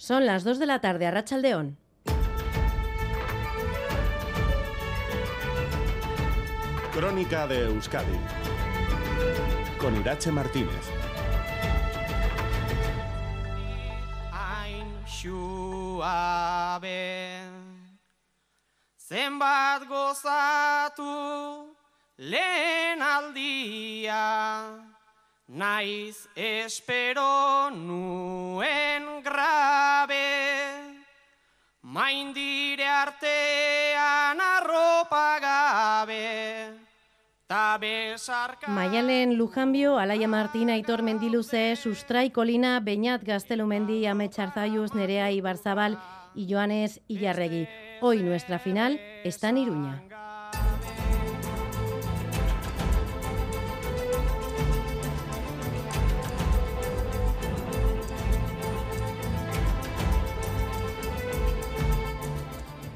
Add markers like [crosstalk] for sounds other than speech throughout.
Son las 2 de la tarde a Rachaldeón. Crónica de Euskadi con Irache Martínez. Hain suabe Zenbat gozatu lehen aldia Naiz espero nuen grabe Maindire artean arropa gabe Ta besarka Maialen Lujanbio, Alaia Martina, Aitor Mendiluze, Sustrai Kolina, Beñat Gaztelumendi, Ametxarzaius, Nerea Ibarzabal y Joanes Illarregui. Hoy nuestra final está en Iruña.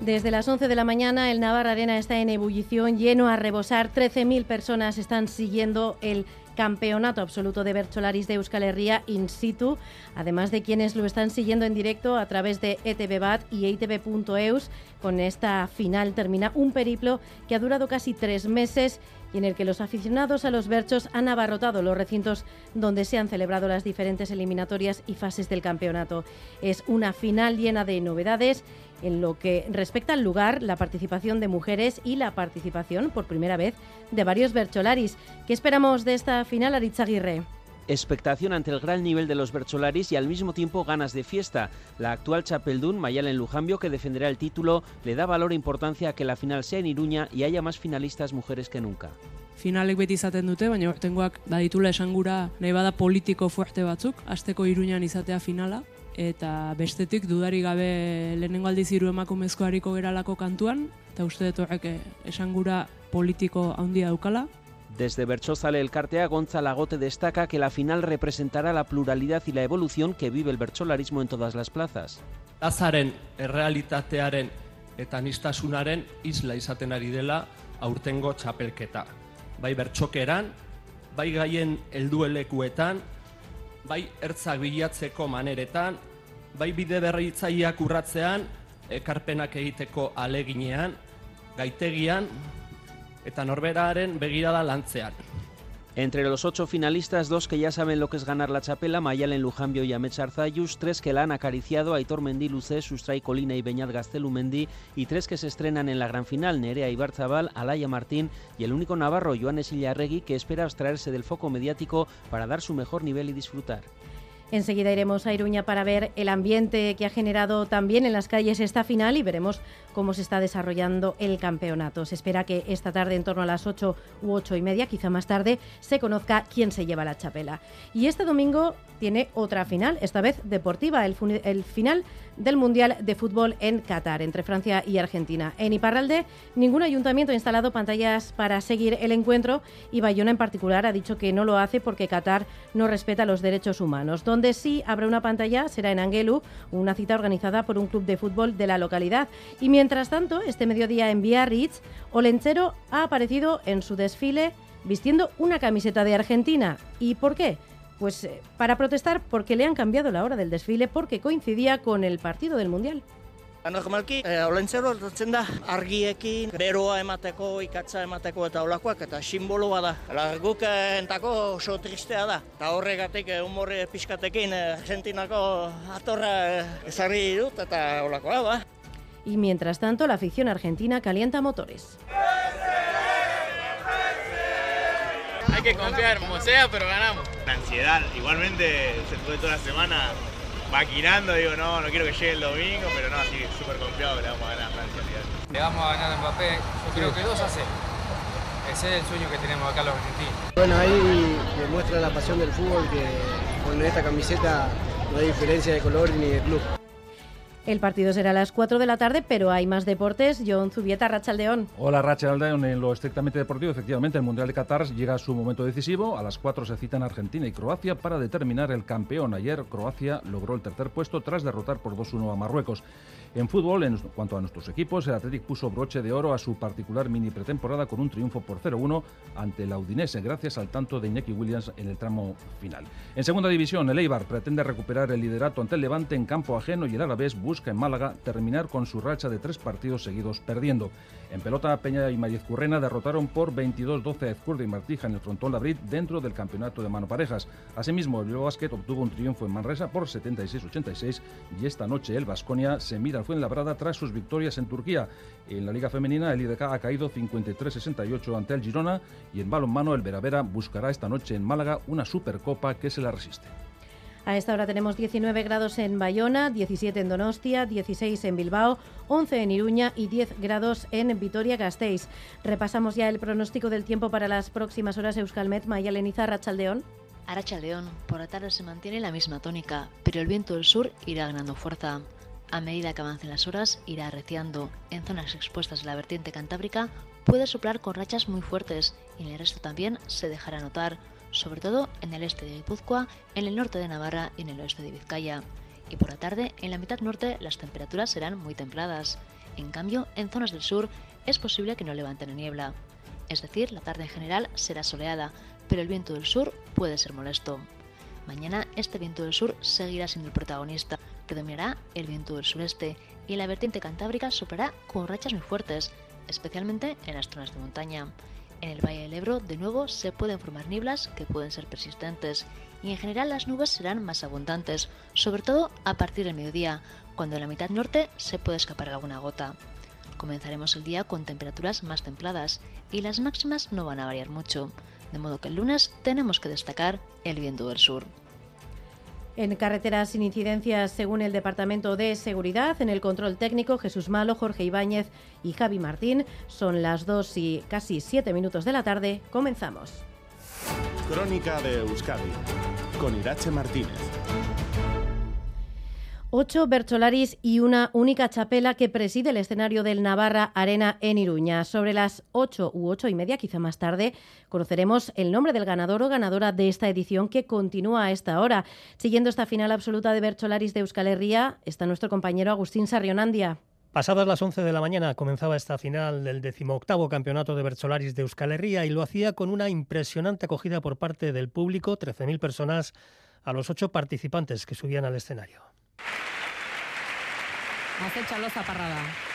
Desde las 11 de la mañana el Navarra Arena está en ebullición, lleno a rebosar. 13.000 personas están siguiendo el campeonato absoluto de Bercholaris de Euskal Herria in situ, además de quienes lo están siguiendo en directo a través de ETV y EITV.eus. Con esta final termina un periplo que ha durado casi tres meses y en el que los aficionados a los berchos han abarrotado los recintos donde se han celebrado las diferentes eliminatorias y fases del campeonato. Es una final llena de novedades en lo que respecta al lugar, la participación de mujeres y la participación por primera vez de varios bercholaris. ¿Qué esperamos de esta final, Aritzaguirre? expectación ante el gran nivel de los Bercholaris y al mismo tiempo ganas de fiesta. La actual Chapeldún, Mayalen Lujambio, que defenderá el título, le da valor e importancia a que la final sea en Iruña y haya más finalistas mujeres que nunca. Finalek beti izaten dute, baina ortengoak baditula esangura nahi bada politiko fuerte batzuk, asteko iruñan izatea finala, eta bestetik dudari gabe lehenengo aldiz hiru emakumezko hariko geralako kantuan, eta uste dut horrek eh, esangura politiko handia daukala, Desde Berchozale Elkartea, Gonza Lagote destaca que la final representará la pluralidad y la evolución que vive el bercholarismo en todas las plazas. Plazaren errealitatearen eta nistasunaren isla izaten ari dela aurtengo txapelketa. Bai bertxokeran, bai gaien helduelekuetan, bai ertzak bilatzeko maneretan, bai bide berritzaileak urratzean, ekarpenak egiteko aleginean, gaitegian eta norberaren begirada lantzean. Entre los ocho finalistas, dos que ya saben lo que es ganar la chapela, Mayalen Lujambio y Amets Arzayus, tres que la han acariciado, Aitor Mendiluce, Sustrai Colina y Beñat Gaztelumendi, y tres que se estrenan en la gran final, Nerea Ibarzabal, Alaya Martín y el único navarro, Joanes Illarregui, que espera abstraerse del foco mediático para dar su mejor nivel y disfrutar. Enseguida iremos a Iruña para ver el ambiente que ha generado también en las calles esta final y veremos cómo se está desarrollando el campeonato. Se espera que esta tarde, en torno a las 8 u 8 y media, quizá más tarde, se conozca quién se lleva la chapela. Y este domingo tiene otra final, esta vez deportiva, el, final del Mundial de Fútbol en Qatar, entre Francia y Argentina. En Iparralde, ningún ayuntamiento ha instalado pantallas para seguir el encuentro y Bayona en particular ha dicho que no lo hace porque Qatar no respeta los derechos humanos. Donde sí habrá una pantalla será en Angelu, una cita organizada por un club de fútbol de la localidad. Tanto, este mediodía en Biarritz, Olenchero ha aparecido en su desfile vistiendo una camiseta de Argentina. ¿Y por qué? Pues eh, para protestar porque le han cambiado la hora del desfile porque coincidía con el partido del Mundial. Normalki, e, olentzero etortzen da argiekin, beroa emateko, ikatza emateko eta olakoak, eta simbolo bada. Hala, guk eh, entako oso tristea da. Eta horregatik eh, humore pixkatekin eh, Argentinako atorra eh, ezarri dut eta olakoa ba. Y mientras tanto, la afición argentina calienta motores. Hay que confiar, como sea, pero ganamos. La ansiedad, igualmente se fue toda la semana maquinando, digo, no, no quiero que llegue el domingo, pero no, así súper confiado que le vamos a ganar a Francia. Le vamos a ganar a Mbappé, yo creo que 2 a 0. Ese es el sueño que tenemos acá los argentinos. Bueno, ahí demuestra la pasión del fútbol que con esta camiseta no hay diferencia de color ni de club. El partido será a las 4 de la tarde, pero hay más deportes. John Zubieta, Rachaldeón. Hola, Rachaldeón. En lo estrictamente deportivo, efectivamente, el Mundial de Qatar llega a su momento decisivo. A las 4 se citan Argentina y Croacia para determinar el campeón. Ayer Croacia logró el tercer puesto tras derrotar por 2-1 a Marruecos. En fútbol, en cuanto a nuestros equipos, el Athletic puso broche de oro a su particular mini pretemporada con un triunfo por 0-1 ante la Udinese, gracias al tanto de Iñaki Williams en el tramo final. En segunda división, el Eibar pretende recuperar el liderato ante el Levante en campo ajeno y el Alavés busca en Málaga terminar con su racha de tres partidos seguidos perdiendo. En pelota, Peña y Mariez Currena derrotaron por 22-12 a Ezcurda y Martija en el frontón Labrit dentro del campeonato de mano parejas. Asimismo, el Bilbao Basket obtuvo un triunfo en Manresa por 76-86 y esta noche el Vasconia se mira al Fuenlabrada tras sus victorias en Turquía. En la Liga Femenina, el IDK ha caído 53-68 ante el Girona y en balonmano, el Veravera buscará esta noche en Málaga una Supercopa que se la resiste. A esta hora tenemos 19 grados en Bayona, 17 en Donostia, 16 en Bilbao, 11 en Iruña y 10 grados en Vitoria-Gasteiz. Repasamos ya el pronóstico del tiempo para las próximas horas Euskalmet, Mayaleniza, Rachaldeón. Arachaldeón, por la tarde se mantiene la misma tónica, pero el viento del sur irá ganando fuerza. A medida que avancen las horas, irá arreciando. En zonas expuestas de la vertiente cantábrica puede soplar con rachas muy fuertes y en el resto también se dejará notar sobre todo en el este de Guipúzcoa, en el norte de Navarra y en el oeste de Vizcaya. Y por la tarde, en la mitad norte, las temperaturas serán muy templadas. En cambio, en zonas del sur es posible que no levanten niebla. Es decir, la tarde en general será soleada, pero el viento del sur puede ser molesto. Mañana este viento del sur seguirá siendo el protagonista, predominará el viento del sureste y la vertiente cantábrica soplará con rachas muy fuertes, especialmente en las zonas de montaña. En el Valle del Ebro, de nuevo, se pueden formar nieblas que pueden ser persistentes y en general las nubes serán más abundantes, sobre todo a partir del mediodía, cuando en la mitad norte se puede escapar alguna gota. Comenzaremos el día con temperaturas más templadas y las máximas no van a variar mucho, de modo que el lunes tenemos que destacar el viento del sur. En carreteras sin incidencias, según el Departamento de Seguridad, en el control técnico, Jesús Malo, Jorge Ibáñez y Javi Martín. Son las 2 y casi 7 minutos de la tarde. Comenzamos. Crónica de Euskadi con Irache Martínez. Ocho Bercholaris y una única chapela que preside el escenario del Navarra Arena en Iruña. Sobre las ocho u ocho y media, quizá más tarde, conoceremos el nombre del ganador o ganadora de esta edición que continúa a esta hora. Siguiendo esta final absoluta de Bercholaris de Euskal Herria, está nuestro compañero Agustín Sarrionandia. Pasadas las 11 de la mañana comenzaba esta final del decimoctavo campeonato de Bercholaris de Euskal Herria y lo hacía con una impresionante acogida por parte del público, 13.000 personas, a los ocho participantes que subían al escenario. Has hecho los zaparrada.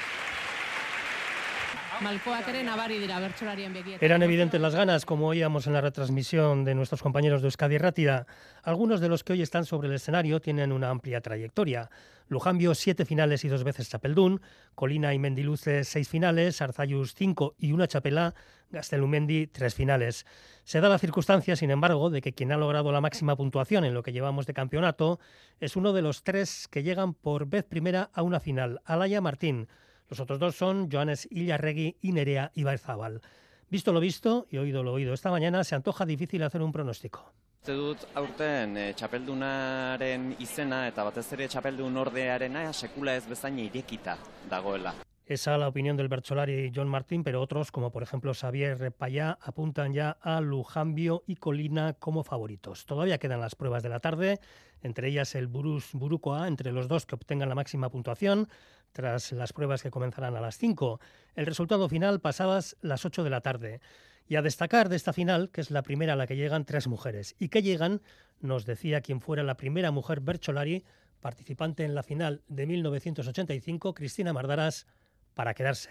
Eran evidentes las ganas, como oíamos en la retransmisión de nuestros compañeros de Euskadi Rátida. Algunos de los que hoy están sobre el escenario tienen una amplia trayectoria. Lujambio, siete finales y dos veces Chapeldún. Colina y Mendiluce, seis finales. Arzayus, cinco y una Chapelá. Gastelumendi, tres finales. Se da la circunstancia, sin embargo, de que quien ha logrado la máxima puntuación en lo que llevamos de campeonato es uno de los tres que llegan por vez primera a una final, Alaya Martín. Los otros dos son Joanes Illarregui y Nerea Ibarzabal. Visto lo visto y oído lo oído esta mañana, se antoja difícil hacer un pronóstico. Uste dut aurten e, txapeldunaren izena eta batez ere txapeldun ordearena sekula ez bezain irekita dagoela. Esa la opinión del Bercholari John Martín, pero otros, como por ejemplo Xavier Repayá, apuntan ya a Lujambio y Colina como favoritos. Todavía quedan las pruebas de la tarde, entre ellas el Burus Burucoa, entre los dos que obtengan la máxima puntuación, tras las pruebas que comenzarán a las 5. El resultado final pasadas las 8 de la tarde. Y a destacar de esta final, que es la primera a la que llegan tres mujeres, y que llegan, nos decía quien fuera la primera mujer Bercholari, participante en la final de 1985, Cristina Mardaras, para quedarse.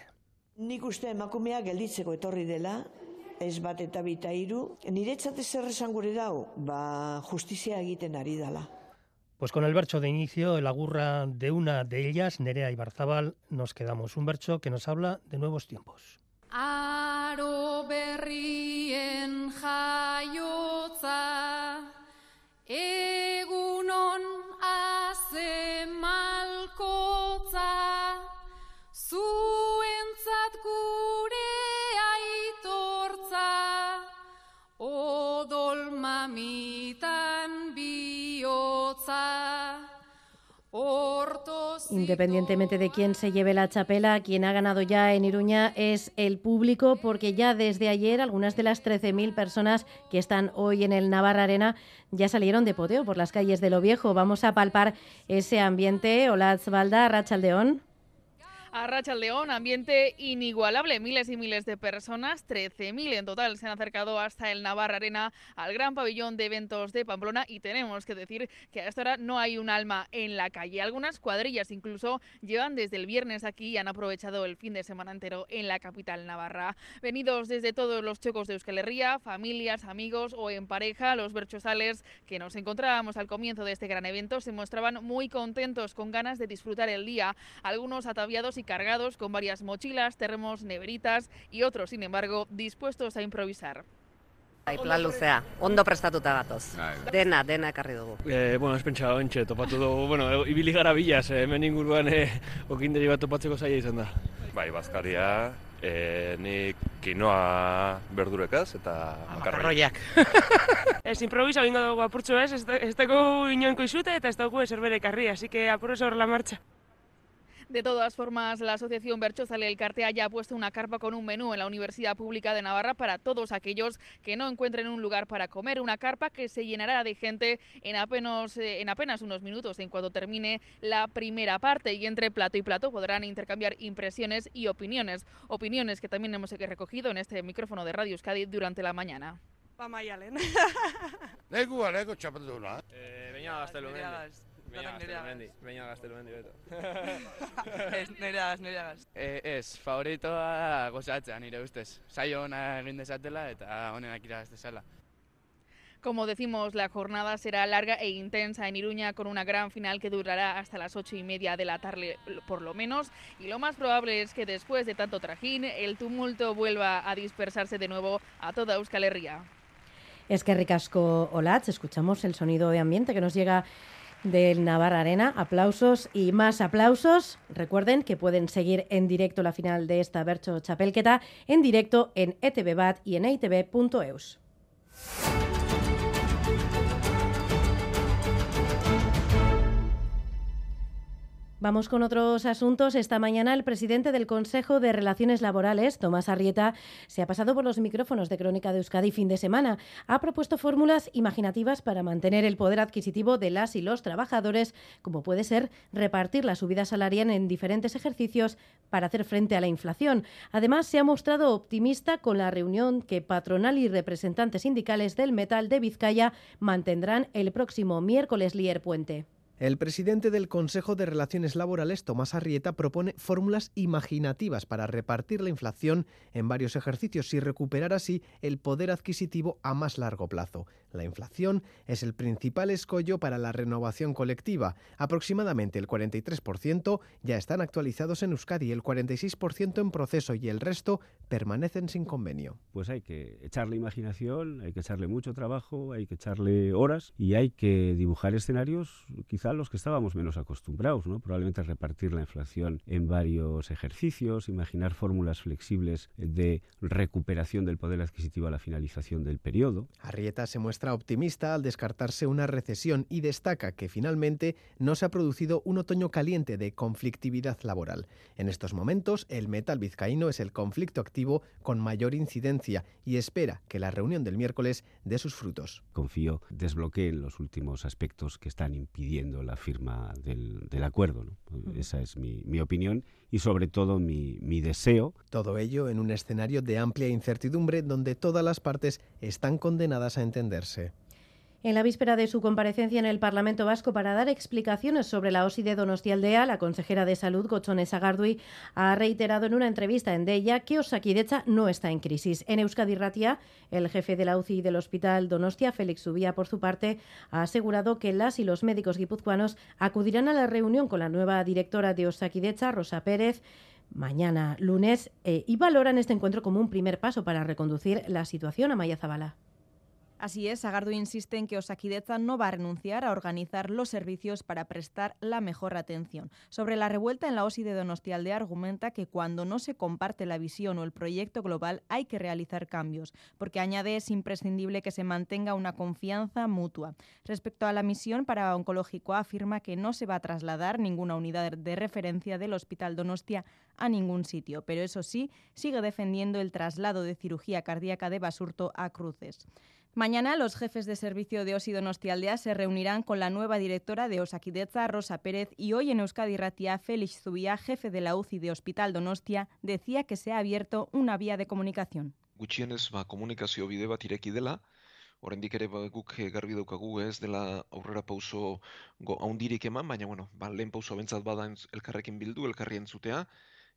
Nik uste emakumea gelditzeko etorri dela, ez bat eta bita hiru, niretzat zer esan gure dau, ba justizia egiten ari dela. Pues con el bercho de inicio, el agurra de una de ellas, Nerea Ibarzabal, nos quedamos. Un bercho que nos habla de nuevos tiempos. Independientemente de quién se lleve la chapela, quien ha ganado ya en Iruña es el público, porque ya desde ayer algunas de las 13.000 personas que están hoy en el Navarra Arena ya salieron de poteo por las calles de Lo Viejo. Vamos a palpar ese ambiente. Hola, Zbalda, Rachaldeón a Racha León, ambiente inigualable. Miles y miles de personas, 13.000 en total, se han acercado hasta el Navarra Arena, al gran pabellón de eventos de Pamplona. Y tenemos que decir que a esta hora no hay un alma en la calle. Algunas cuadrillas incluso llevan desde el viernes aquí y han aprovechado el fin de semana entero en la capital navarra. Venidos desde todos los chocos de Euskal Herria, familias, amigos o en pareja, los berchosales que nos encontrábamos al comienzo de este gran evento se mostraban muy contentos, con ganas de disfrutar el día. Algunos ataviados y cargados con varias mochilas, termos, neveritas y otros, sin embargo, dispuestos a improvisar. Plan luzea, ondo prestatuta gatoz. Dena, dena ekarri dugu. Eh, bueno, ez pentsa ontxe, topatu dugu, bueno, ibili gara bilaz, eh, hemen inguruan eh, okinderi bat topatzeko zaila izan da. Bai, bazkaria, eh, nik kinoa berdurekaz eta makarroiak. [laughs] ez improvisa bingo dugu apurtzu ez, ez dugu inoenko izute eta ez dugu ezer ekarri, así que apurro sobre la marcha. De todas formas, la Asociación Berchozal El Cartea ya ha puesto una carpa con un menú en la Universidad Pública de Navarra para todos aquellos que no encuentren un lugar para comer. Una carpa que se llenará de gente en apenas, eh, en apenas unos minutos en cuanto termine la primera parte. Y entre plato y plato podrán intercambiar impresiones y opiniones. Opiniones que también hemos recogido en este micrófono de Radio Euskadi durante la mañana. Baina gaztelumendi, baina gaztelumendi beto. ez, nire nire Eh, ez, favoritoa gozatzea nire ustez. Saio hona egin dezatela eta honenak iragaz dezala. Como decimos, la jornada será larga e intensa en Iruña con una gran final que durará hasta las ocho y media de la tarde por lo menos y lo más probable es que después de tanto trajín el tumulto vuelva a dispersarse de nuevo a toda Euskal Herria. Es que ricasco Olatz, escuchamos el sonido de ambiente que nos llega del Navarra Arena. Aplausos y más aplausos. Recuerden que pueden seguir en directo la final de esta Bercho Chapelqueta en directo en ETV Bat y en itv.eus. Vamos con otros asuntos. Esta mañana el presidente del Consejo de Relaciones Laborales, Tomás Arrieta, se ha pasado por los micrófonos de Crónica de Euskadi fin de semana. Ha propuesto fórmulas imaginativas para mantener el poder adquisitivo de las y los trabajadores, como puede ser repartir la subida salarial en diferentes ejercicios para hacer frente a la inflación. Además, se ha mostrado optimista con la reunión que patronal y representantes sindicales del metal de Vizcaya mantendrán el próximo miércoles Lier Puente. El presidente del Consejo de Relaciones Laborales, Tomás Arrieta, propone fórmulas imaginativas para repartir la inflación en varios ejercicios y recuperar así el poder adquisitivo a más largo plazo. La inflación es el principal escollo para la renovación colectiva. Aproximadamente el 43% ya están actualizados en Euskadi, el 46% en proceso y el resto permanecen sin convenio. Pues hay que echarle imaginación, hay que echarle mucho trabajo, hay que echarle horas y hay que dibujar escenarios quizá los que estábamos menos acostumbrados, ¿no? Probablemente repartir la inflación en varios ejercicios, imaginar fórmulas flexibles de recuperación del poder adquisitivo a la finalización del periodo. Arrieta se muestra optimista al descartarse una recesión y destaca que finalmente no se ha producido un otoño caliente de conflictividad laboral. En estos momentos, el metal vizcaíno es el conflicto activo con mayor incidencia y espera que la reunión del miércoles dé sus frutos. Confío desbloqueen los últimos aspectos que están impidiendo la firma del, del acuerdo. ¿no? Esa es mi, mi, opinión y sobre todo mi, mi deseo. Todo ello en un escenario de amplia incertidumbre donde todas las partes están condenadas a entenderse. En la víspera de su comparecencia en el Parlamento Vasco para dar explicaciones sobre la OSI de Donostialdea, la consejera de Salud, Gochone Sagardui, ha reiterado en una entrevista en Deia que Osakidecha no está en crisis. En Euskadi Ratia, el jefe de la UCI del Hospital Donostia, Félix Subía, por su parte, ha asegurado que las y los médicos guipuzcoanos acudirán a la reunión con la nueva directora de Osakidecha, Rosa Pérez, mañana lunes, eh, y valoran este encuentro como un primer paso para reconducir la situación a Maya Zabala. Así es, Sagardo insiste en que Osaquideza no va a renunciar a organizar los servicios para prestar la mejor atención. Sobre la revuelta en la OSI de Donostialdea argumenta que cuando no se comparte la visión o el proyecto global hay que realizar cambios, porque añade es imprescindible que se mantenga una confianza mutua. Respecto a la misión para Oncológico, afirma que no se va a trasladar ninguna unidad de referencia del Hospital Donostia a ningún sitio, pero eso sí, sigue defendiendo el traslado de cirugía cardíaca de Basurto a Cruces. Mañana los jefes de servicio de OSI Donostialdea se reunirán con la nueva directora de Osaquideza, Rosa Pérez, y hoy en Euskadi Ratia, Félix Zubía, jefe de la UCI de Hospital Donostia, decía que se ha abierto una vía de comunicación. Gutxienez, ba, komunikazio bide bat ireki dela, oraindik ere ba, guk garbi daukagu ez dela aurrera pauso haundirik eman, baina bueno, ba, lehen pauso bentzat bada elkarrekin bildu, elkarri entzutea,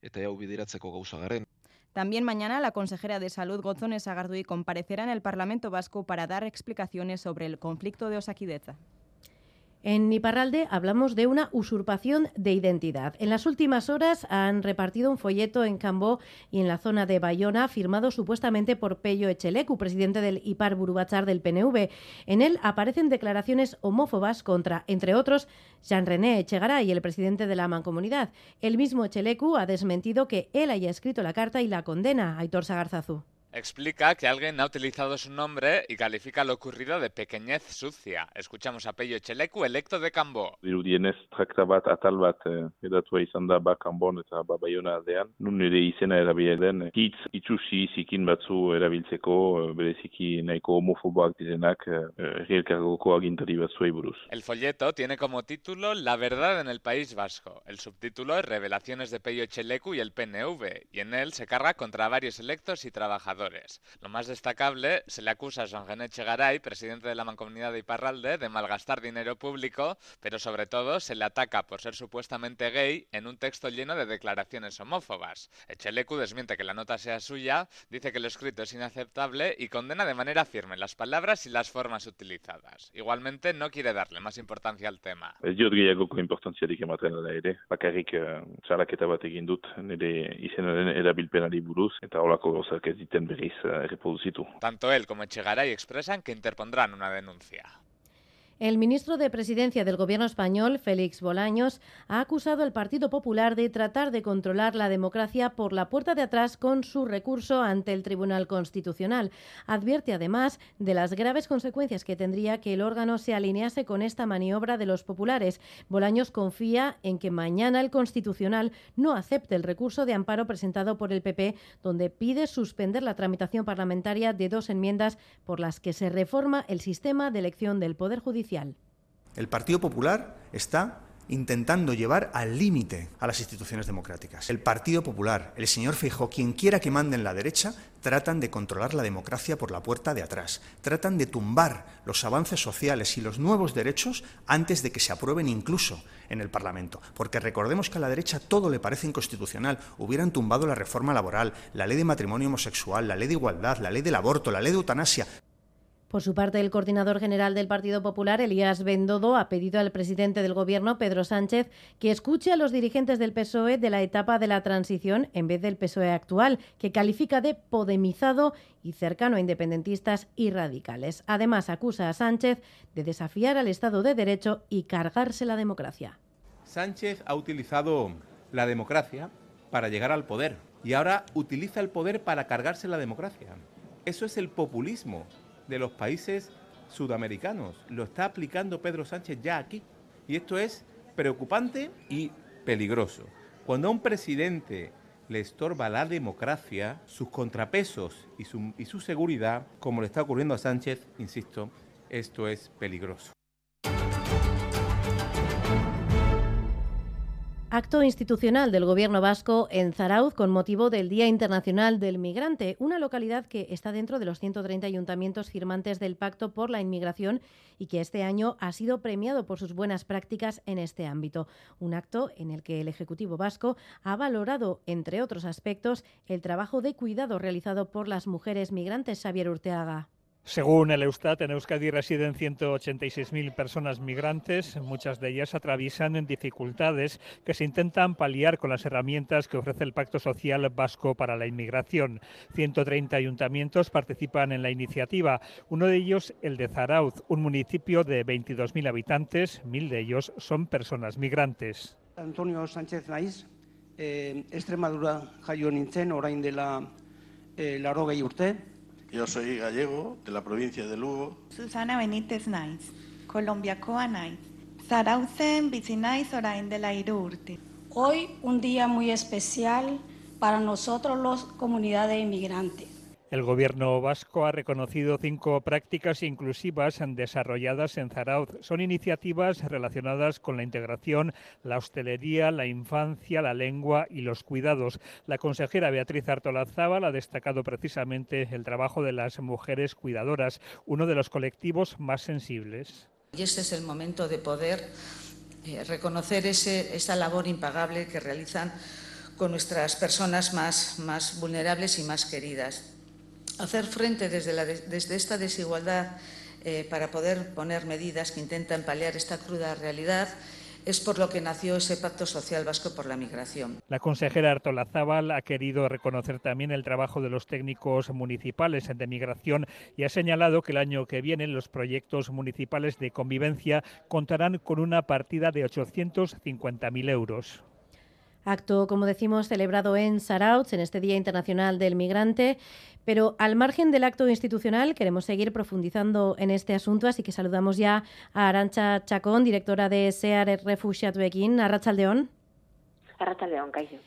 eta hau bideratzeko gauza garen. También mañana la consejera de Salud, Gozones Agardui, comparecerá en el Parlamento Vasco para dar explicaciones sobre el conflicto de Osaquideza. En Iparralde hablamos de una usurpación de identidad. En las últimas horas han repartido un folleto en Cambó y en la zona de Bayona, firmado supuestamente por Pello Echelecu, presidente del Ipar Burubachar del PNV. En él aparecen declaraciones homófobas contra, entre otros, Jean-René Echegaray, el presidente de la Mancomunidad. El mismo Echelecu ha desmentido que él haya escrito la carta y la condena, Aitor Sagarzazu explica que alguien ha utilizado su nombre y califica lo ocurrido de pequeñez sucia. Escuchamos a Pello Echelecu, electo de Cambó. Dirudienez, trakta bat, atal bat, eh, edatua izan da ba Kambon eta ba Bayona aldean. Nun ere izena erabila den, hitz itxusi zikin batzu erabiltzeko, bereziki nahiko homofoboak direnak, errielkargoko agintari batzuei buruz. El folleto tiene como título La verdad en el País Vasco. El subtítulo es Revelaciones de Pello Echelecu y el PNV, y en él se carga contra varios electos y trabajadores. Lo más destacable, se le acusa a Juan René Chegaray, presidente de la Mancomunidad de Iparralde, de malgastar dinero público, pero sobre todo se le ataca por ser supuestamente gay en un texto lleno de declaraciones homófobas. Echelecu desmiente que la nota sea suya, dice que lo escrito es inaceptable y condena de manera firme las palabras y las formas utilizadas. Igualmente no quiere darle más importancia al tema. Bakarrik holako gauzak ez diten reproduzitu. Tanto él como Echegaray expresan que interpondrán una denuncia. El ministro de Presidencia del Gobierno español, Félix Bolaños, ha acusado al Partido Popular de tratar de controlar la democracia por la puerta de atrás con su recurso ante el Tribunal Constitucional. Advierte además de las graves consecuencias que tendría que el órgano se alinease con esta maniobra de los populares. Bolaños confía en que mañana el Constitucional no acepte el recurso de amparo presentado por el PP, donde pide suspender la tramitación parlamentaria de dos enmiendas por las que se reforma el sistema de elección del Poder Judicial. El Partido Popular está intentando llevar al límite a las instituciones democráticas. El Partido Popular, el señor Feijóo, quien quiera que mande en la derecha, tratan de controlar la democracia por la puerta de atrás. Tratan de tumbar los avances sociales y los nuevos derechos antes de que se aprueben incluso en el Parlamento. Porque recordemos que a la derecha todo le parece inconstitucional. Hubieran tumbado la reforma laboral, la ley de matrimonio homosexual, la ley de igualdad, la ley del aborto, la ley de eutanasia. Por su parte, el coordinador general del Partido Popular, Elías Bendodo, ha pedido al presidente del Gobierno, Pedro Sánchez, que escuche a los dirigentes del PSOE de la etapa de la transición en vez del PSOE actual, que califica de podemizado y cercano a independentistas y radicales. Además, acusa a Sánchez de desafiar al Estado de Derecho y cargarse la democracia. Sánchez ha utilizado la democracia para llegar al poder y ahora utiliza el poder para cargarse la democracia. Eso es el populismo de los países sudamericanos. Lo está aplicando Pedro Sánchez ya aquí. Y esto es preocupante y peligroso. Cuando a un presidente le estorba la democracia, sus contrapesos y su, y su seguridad, como le está ocurriendo a Sánchez, insisto, esto es peligroso. Acto institucional del Gobierno vasco en Zarauz con motivo del Día Internacional del Migrante, una localidad que está dentro de los 130 ayuntamientos firmantes del Pacto por la Inmigración y que este año ha sido premiado por sus buenas prácticas en este ámbito. Un acto en el que el Ejecutivo vasco ha valorado, entre otros aspectos, el trabajo de cuidado realizado por las mujeres migrantes Xavier Urteaga. Según el Eustat, en Euskadi residen 186.000 personas migrantes. Muchas de ellas atraviesan dificultades que se intentan paliar con las herramientas que ofrece el Pacto Social Vasco para la Inmigración. 130 ayuntamientos participan en la iniciativa, uno de ellos el de Zarauz, un municipio de 22.000 habitantes, mil de ellos son personas migrantes. Antonio Sánchez naiz, eh, Extremadura jaio nintzen orain dela eh, larogei urte. Yo soy gallego, de la provincia de Lugo. Susana Benítez naiz, Colombiakoa naiz. Zarautzen bizi naiz orain dela hiru urte. Hoy un día muy especial para nosotros los comunidades inmigrantes. El gobierno vasco ha reconocido cinco prácticas inclusivas desarrolladas en Zarauz. Son iniciativas relacionadas con la integración, la hostelería, la infancia, la lengua y los cuidados. La consejera Beatriz Artolazábal ha destacado precisamente el trabajo de las mujeres cuidadoras, uno de los colectivos más sensibles. Y este es el momento de poder eh, reconocer esa labor impagable que realizan con nuestras personas más vulnerables y más queridas hacer frente desde, esta desigualdad eh, para poder poner medidas que intentan paliar esta cruda realidad es por lo que nació ese Pacto Social Vasco por la Migración. La consejera Artolazábal ha querido reconocer también el trabajo de los técnicos municipales de migración y ha señalado que el año que viene los proyectos municipales de convivencia contarán con una partida de 850.000 euros. Acto, como decimos, celebrado en Sarauz, en este Día Internacional del Migrante. Pero al margen del acto institucional, queremos seguir profundizando en este asunto, así que saludamos ya a Arancha Chacón, directora de SEAR Refugiatuekin. Arrachaldeón. Arrachaldeón, Cayo.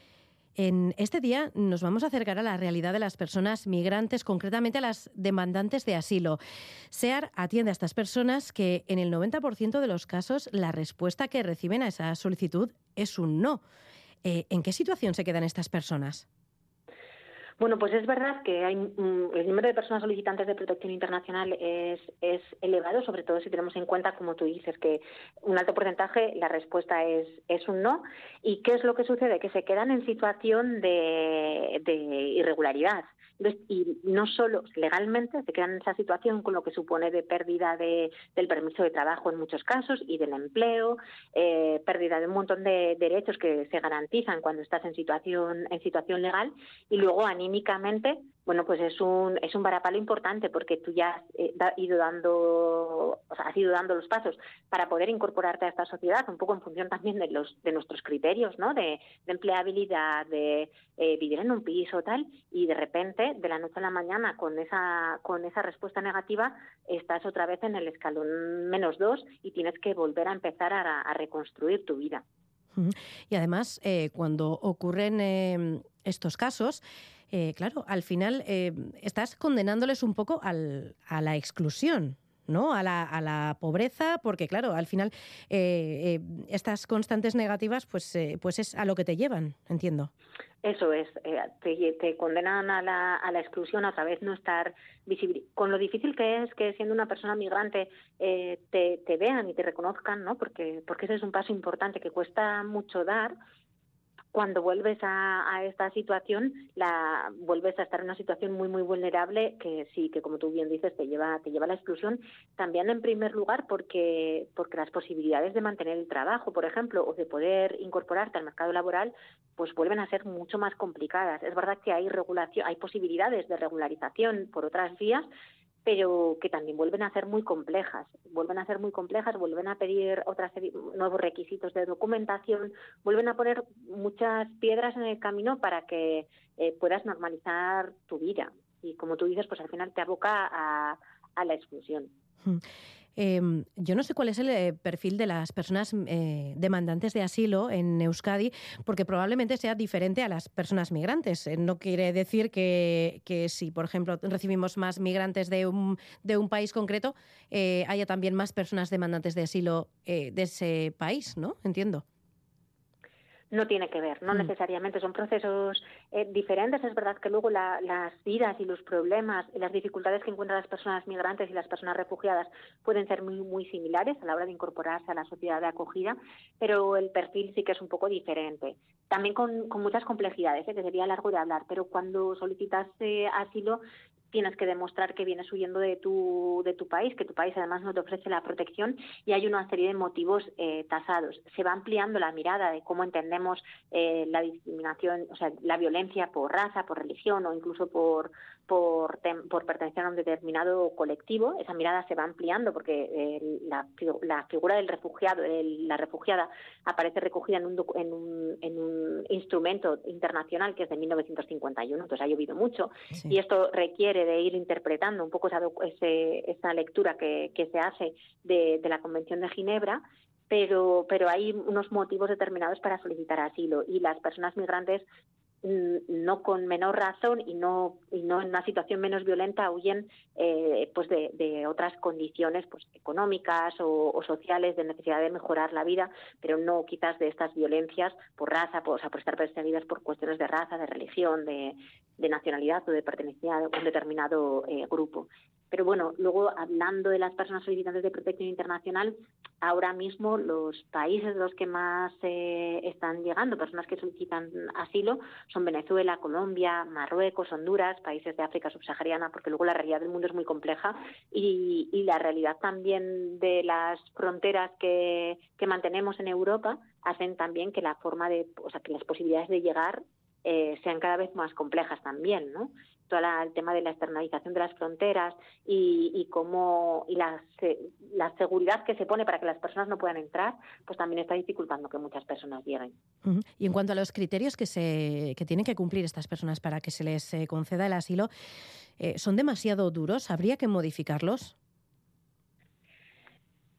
En este día nos vamos a acercar a la realidad de las personas migrantes, concretamente a las demandantes de asilo. SEAR atiende a estas personas que en el 90% de los casos la respuesta que reciben a esa solicitud es un no. Eh, ¿En qué situación se quedan estas personas? Bueno, pues es verdad que hay, el número de personas solicitantes de protección internacional es, elevado, sobre todo si tenemos en cuenta, como tú dices, que un alto porcentaje, la respuesta es, es un no. ¿Y qué es lo que sucede? Que se quedan en situación de irregularidad y no solo legalmente se quedan en esa situación con lo que supone de pérdida de, del permiso de trabajo en muchos casos y del empleo, eh, pérdida de un montón de derechos que se garantizan cuando estás en situación en situación legal y luego anímicamente bueno, pues es un, es un varapalo importante porque tú ya has eh, ido dando, o sea, has ido dando los pasos para poder incorporarte a esta sociedad, un poco en función también de los, de nuestros criterios, ¿no? De, empleabilidad, de eh, vivir en un piso, tal, y de repente, de la noche a la mañana, con esa, con esa respuesta negativa, estás otra vez en el escalón menos dos y tienes que volver a empezar a, reconstruir tu vida. Y además, eh, cuando ocurren em, estos casos, eh, claro, al final eh, estás condenándoles un poco al, a la exclusión. ¿no? A la, a la, pobreza, porque claro, al final eh, estas constantes negativas, pues, pues es a lo que te llevan, entiendo. Eso es, te, condenan a la, exclusión a través no estar visible. Con lo difícil que es que siendo una persona migrante te, te, vean y te reconozcan, ¿no? Porque, porque ese es un paso importante que cuesta mucho dar cuando vuelves a, esta situación, la, vuelves a estar en una situación muy, muy vulnerable que sí, que como tú bien dices, te lleva, te lleva a la exclusión. También, en primer lugar, porque, porque las posibilidades de mantener el trabajo, por ejemplo, o de poder incorporarte al mercado laboral, pues vuelven a ser mucho más complicadas. Es verdad que hay regulación, hay posibilidades de regularización por otras vías, pero que también vuelven a ser muy complejas, vuelven a ser muy complejas, vuelven a pedir otras nuevos requisitos de documentación, vuelven a poner muchas piedras en el camino para que eh, puedas normalizar tu vida y como tú dices, pues al final te aboca a, a la exclusión. Em, yo no sé cuál es el eh, perfil de las personas eh, demandantes de asilo en Euskadi, porque probablemente sea diferente a las personas migrantes. Eh, no quiere decir que, si, por ejemplo, recibimos más migrantes de un, de un país concreto, haya también más personas demandantes de asilo de ese país, ¿no? Entiendo no tiene que ver, no mm. necesariamente son procesos eh, diferentes. Es verdad que luego las vidas y los problemas y las dificultades que encuentran las personas migrantes y las personas refugiadas pueden ser muy, muy similares a la hora de incorporarse a la sociedad de acogida, pero el perfil sí que es un poco diferente. También con, muchas complejidades, ¿eh? que sería largo de hablar, pero cuando solicitas asilo tienes que demostrar que vienes huyendo de tu, de tu país, que tu país además no te ofrece la protección y hay una serie de motivos eh, tasados. Se va ampliando la mirada de cómo entendemos eh, la discriminación, o sea, la violencia por raza, por religión o incluso por, por, por pertenecer a un determinado colectivo. Esa mirada se va ampliando porque eh, la, la, figura del refugiado, la refugiada, aparece recogida en un, en un, en un instrumento internacional que es de 1951, entonces ha llovido mucho y esto requiere de ir interpretando un poco esa, esa lectura que, que se hace de, de la Convención de Ginebra pero, pero hay unos motivos determinados para solicitar asilo y las personas migrantes no con menor razón y no y no en una situación menos violenta huyen eh, pues de, otras condiciones pues económicas o, sociales de necesidad de mejorar la vida pero no quizás de estas violencias por raza por, o por estar perseguidas por cuestiones de raza de religión de, nacionalidad o de pertenencia a un determinado eh, grupo. Pero bueno, luego hablando de las personas solicitantes de protección internacional, ahora mismo los países los que más eh, están llegando, personas que solicitan asilo, son Venezuela, Colombia, Marruecos, Honduras, países de África subsahariana, porque luego la realidad del mundo es muy compleja y, la realidad también de las fronteras que, que mantenemos en Europa hacen también que la forma de, o sea, que las posibilidades de llegar eh, sean cada vez más complejas también, ¿no? todo el tema de la externalización de las fronteras y, cómo y la, la, seguridad que se pone para que las personas no puedan entrar, pues también está dificultando que muchas personas lleguen. Y en cuanto a los criterios que, se, que tienen que cumplir estas personas para que se les eh, conceda el asilo, eh, ¿son demasiado duros? ¿Habría que modificarlos?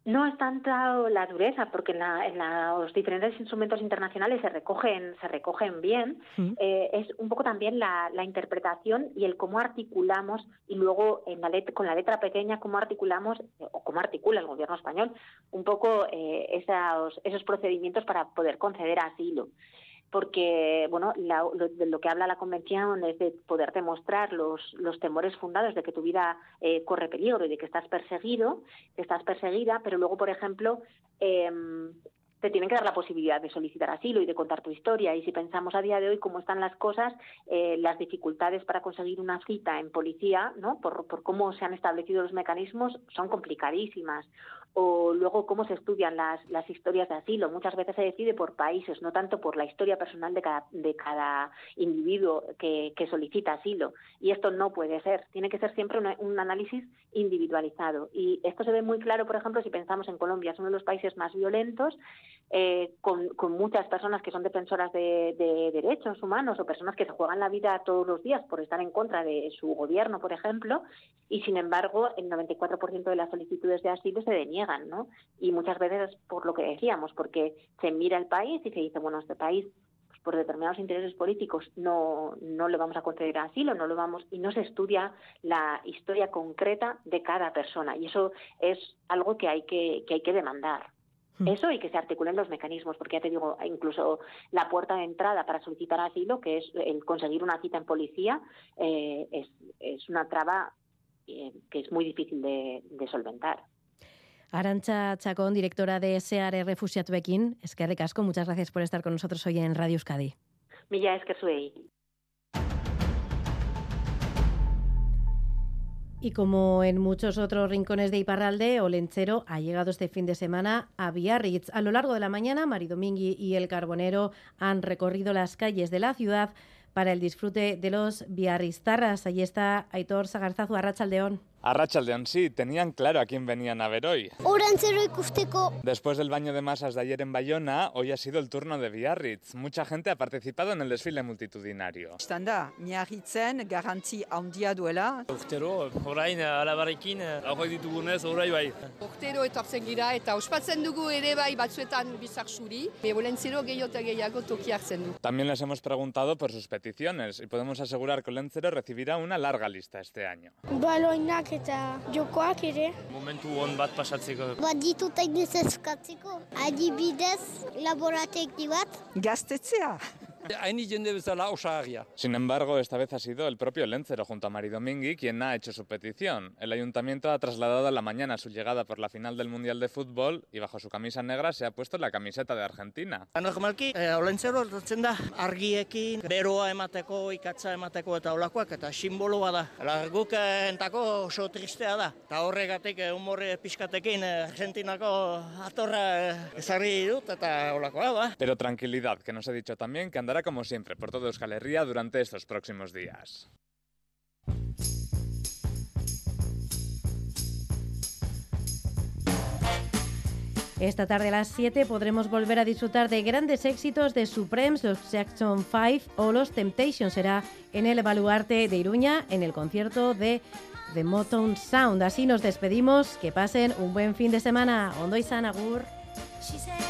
No es tanta la dureza, porque en, los diferentes instrumentos internacionales se recogen, se recogen bien. Eh, es un poco también la, interpretación y el cómo articulamos y luego en la con la letra pequeña cómo articulamos o cómo articula el gobierno español un poco eh, esos, esos procedimientos para poder conceder asilo porque bueno lo, de lo que habla la convención es de poder demostrar los, temores fundados de que tu vida eh, corre peligro y de que estás perseguido que estás perseguida pero luego por ejemplo eh, te tienen que dar la posibilidad de solicitar asilo y de contar tu historia. Y si pensamos a día de hoy cómo están las cosas, eh, las dificultades para conseguir una cita en policía, ¿no? Por, cómo se han establecido los mecanismos, son complicadísimas o luego cómo se estudian las, las historias de asilo. Muchas veces se decide por países, no tanto por la historia personal de cada, de cada individuo que, que solicita asilo. Y esto no puede ser. Tiene que ser siempre un análisis individualizado. Y esto se ve muy claro, por ejemplo, si pensamos en Colombia, es uno de los países más violentos, eh, con, con, muchas personas que son defensoras de, de, derechos humanos o personas que se juegan la vida todos los días por estar en contra de su gobierno, por ejemplo, y sin embargo el 94% de las solicitudes de asilo se deniegan ¿no? Y muchas veces por lo que decíamos, porque se mira el país y se dice, bueno, este país pues, por determinados intereses políticos no, no le vamos a conceder asilo, no lo vamos y no se estudia la historia concreta de cada persona y eso es algo que hay que, que hay que demandar. Hmm. Eso y que se articulen los mecanismos, porque ya te digo, incluso la puerta de entrada para solicitar asilo, que es el conseguir una cita en policía, eh, es, es, una traba eh, que es muy difícil de, de solventar. Arancha Chacón, directora de SEARE Refusiatuekin. Es que recasco, muchas gracias por estar con nosotros hoy en Radio Euskadi. Milla, es que soy. Y como en muchos otros rincones de Iparralde, Olenchero ha llegado este fin de semana a Biarritz. A lo largo de la mañana, Mari Domingui y el Carbonero han recorrido las calles de la ciudad para el disfrute de los biarristarras. Allí está Aitor Sagarzazu, Arrachaldeón. A Rachaldeón sí, tenían claro a quién venían a ver hoy. Después del baño de masas de ayer en Bayona, hoy ha sido el turno de Biarritz. Mucha gente ha participado en el desfile multitudinario. Estanda, miarritzen garantzi handia duela. Urtero, orain alabarekin, ahoy ditugunez, orai bai. Urtero etortzen gira eta ospatzen dugu ere bai batzuetan bizar suri, Olentzero gehiota gehiago toki hartzen du. También les hemos preguntado por sus peticiones y podemos asegurar que Olentzero recibirá una larga lista este año. Baloinak eta jokoak ere. Momentu on bat pasatzeko. Bat ditut eginez eskatzeko. Adibidez, laborategi bat. Gaztetzea. Sin embargo, esta vez ha sido el propio Lencero junto a Mari Domingui quien ha hecho su petición. El ayuntamiento ha trasladado a la mañana su llegada por la final del Mundial de Fútbol y bajo su camisa negra se ha puesto la camiseta de Argentina. Normalki, olentzero hartzen da argiekin, beroa emateko, ikatza emateko eta olakoak, eta simboloa da. Ala, guk entako oso tristea da. Eta horregatik humore pixkatekin Argentinako atorra ezarri dut eta olakoa ba. Pero tranquilidad, que nos he dicho también que andará como siempre por todo Euskal Herria durante estos próximos días. Esta tarde a las 7 podremos volver a disfrutar de grandes éxitos de Supremes, los Jackson 5 o los Temptations. Será en el Baluarte de Iruña, en el concierto de The Motown Sound. Así nos despedimos. Que pasen un buen fin de semana. Ondo y Sanagur. She said, love